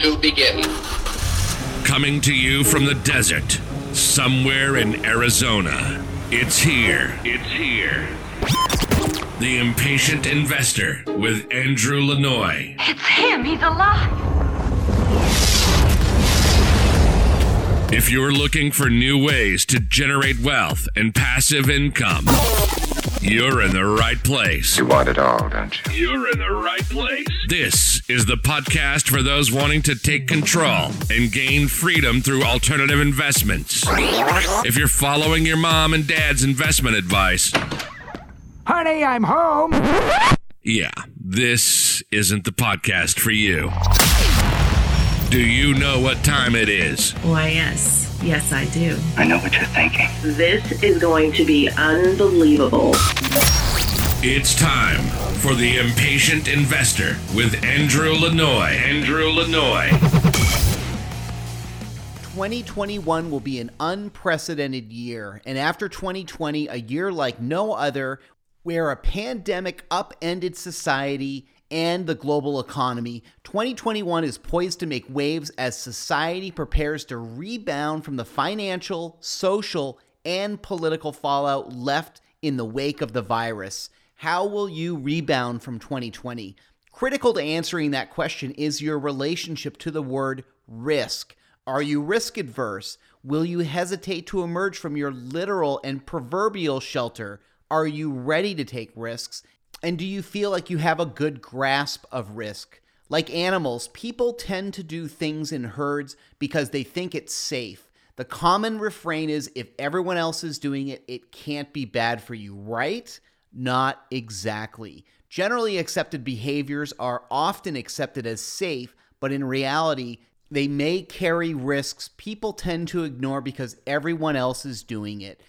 to begin. Coming to you from the desert, somewhere in Arizona. It's here. It's here. The Impatient Investor with Andrew Lanoie. It's him. He's alive. If you're looking for new ways to generate wealth and passive income, you're in the right place. You want it all, don't you? You're in the right place. This is the podcast for those wanting to take control and gain freedom through alternative investments. If you're following your mom and dad's investment advice, Honey, I'm home. yeah, this isn't the podcast for you. Do you know what time it is? Why, yes. Yes, I do. I know what you're thinking. This is going to be unbelievable. It's time for the Impatient Investor with Andrew Lanoie. Andrew Lanoie. 2021 will be an unprecedented year, and after 2020, a year like no other, where a pandemic upended society and the global economy, 2021 is poised to make waves as society prepares to rebound from the financial, social, and political fallout left in the wake of the virus. How will you rebound from 2020? Critical to answering that question is your relationship to the word risk. Are you risk adverse? Will you hesitate to emerge from your literal and proverbial shelter? Are you ready to take risks? And do you feel like you have a good grasp of risk? Like animals, people tend to do things in herds because they think it's safe. The common refrain is if everyone else is doing it, it can't be bad for you, right? Not exactly. Generally accepted behaviors are often accepted as safe, but in reality, they may carry risks people tend to ignore because everyone else is doing it.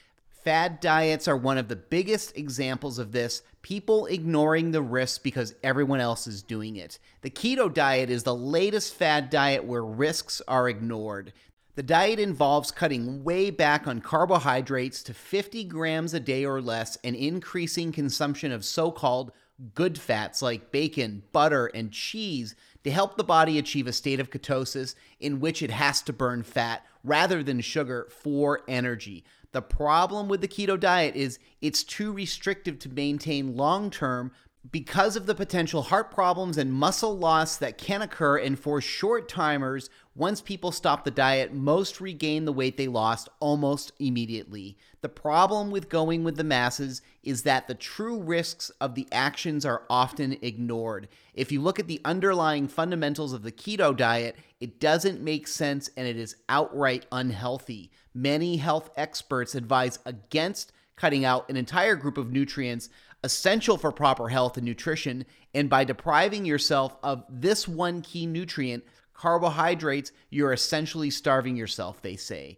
Fad diets are one of the biggest examples of this, people ignoring the risks because everyone else is doing it. The keto diet is the latest fad diet where risks are ignored. The diet involves cutting way back on carbohydrates to 50 grams a day or less and increasing consumption of so called good fats like bacon, butter, and cheese to help the body achieve a state of ketosis in which it has to burn fat rather than sugar for energy. The problem with the keto diet is it's too restrictive to maintain long term because of the potential heart problems and muscle loss that can occur. And for short timers, once people stop the diet, most regain the weight they lost almost immediately. The problem with going with the masses is that the true risks of the actions are often ignored. If you look at the underlying fundamentals of the keto diet, it doesn't make sense and it is outright unhealthy. Many health experts advise against cutting out an entire group of nutrients essential for proper health and nutrition, and by depriving yourself of this one key nutrient, carbohydrates, you're essentially starving yourself, they say.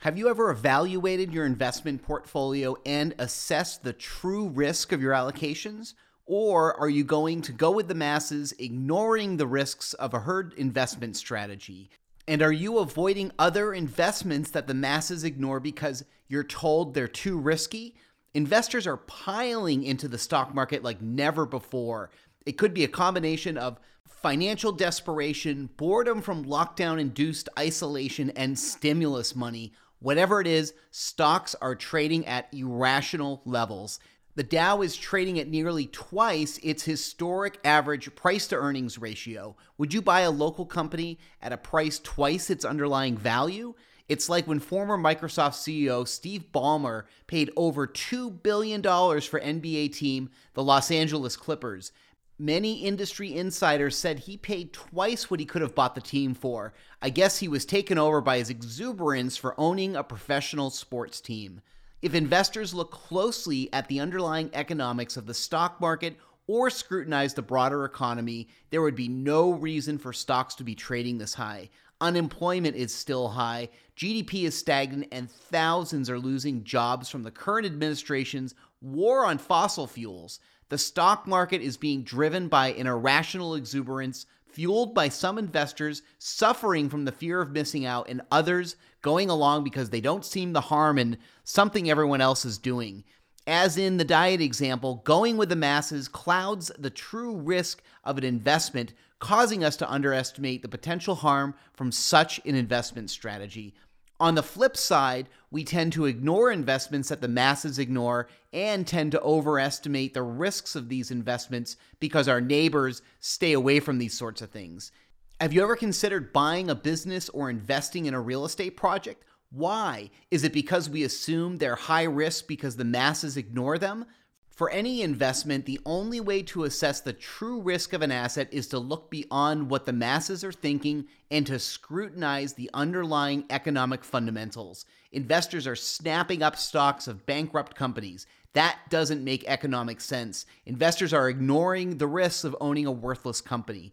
Have you ever evaluated your investment portfolio and assessed the true risk of your allocations? Or are you going to go with the masses, ignoring the risks of a herd investment strategy? And are you avoiding other investments that the masses ignore because you're told they're too risky? Investors are piling into the stock market like never before. It could be a combination of financial desperation, boredom from lockdown induced isolation, and stimulus money. Whatever it is, stocks are trading at irrational levels. The Dow is trading at nearly twice its historic average price to earnings ratio. Would you buy a local company at a price twice its underlying value? It's like when former Microsoft CEO Steve Ballmer paid over $2 billion for NBA team the Los Angeles Clippers. Many industry insiders said he paid twice what he could have bought the team for. I guess he was taken over by his exuberance for owning a professional sports team. If investors look closely at the underlying economics of the stock market or scrutinize the broader economy, there would be no reason for stocks to be trading this high. Unemployment is still high, GDP is stagnant, and thousands are losing jobs from the current administration's war on fossil fuels. The stock market is being driven by an irrational exuberance fueled by some investors suffering from the fear of missing out and others going along because they don't seem the harm in something everyone else is doing. As in the diet example, going with the masses clouds the true risk of an investment, causing us to underestimate the potential harm from such an investment strategy. On the flip side, we tend to ignore investments that the masses ignore and tend to overestimate the risks of these investments because our neighbors stay away from these sorts of things. Have you ever considered buying a business or investing in a real estate project? Why? Is it because we assume they're high risk because the masses ignore them? For any investment, the only way to assess the true risk of an asset is to look beyond what the masses are thinking and to scrutinize the underlying economic fundamentals. Investors are snapping up stocks of bankrupt companies. That doesn't make economic sense. Investors are ignoring the risks of owning a worthless company.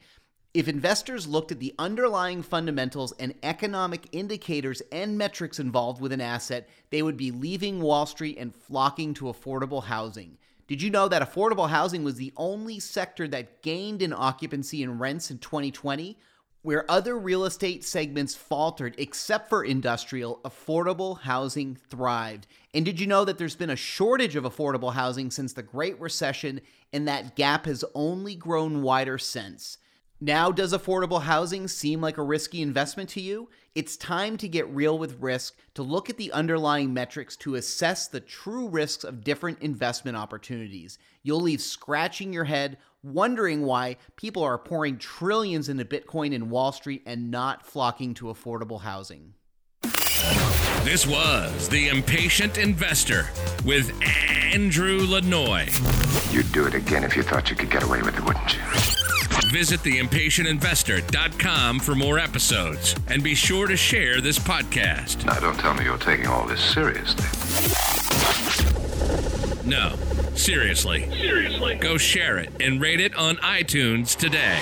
If investors looked at the underlying fundamentals and economic indicators and metrics involved with an asset, they would be leaving Wall Street and flocking to affordable housing. Did you know that affordable housing was the only sector that gained in occupancy and rents in 2020? Where other real estate segments faltered, except for industrial, affordable housing thrived. And did you know that there's been a shortage of affordable housing since the Great Recession, and that gap has only grown wider since? Now, does affordable housing seem like a risky investment to you? It's time to get real with risk, to look at the underlying metrics to assess the true risks of different investment opportunities. You'll leave scratching your head, wondering why people are pouring trillions into Bitcoin and Wall Street and not flocking to affordable housing. This was The Impatient Investor with Andrew Lanoie. You'd do it again if you thought you could get away with it, wouldn't you? Visit theimpatientinvestor.com for more episodes and be sure to share this podcast. Now, don't tell me you're taking all this seriously. No, seriously. Seriously. Go share it and rate it on iTunes today.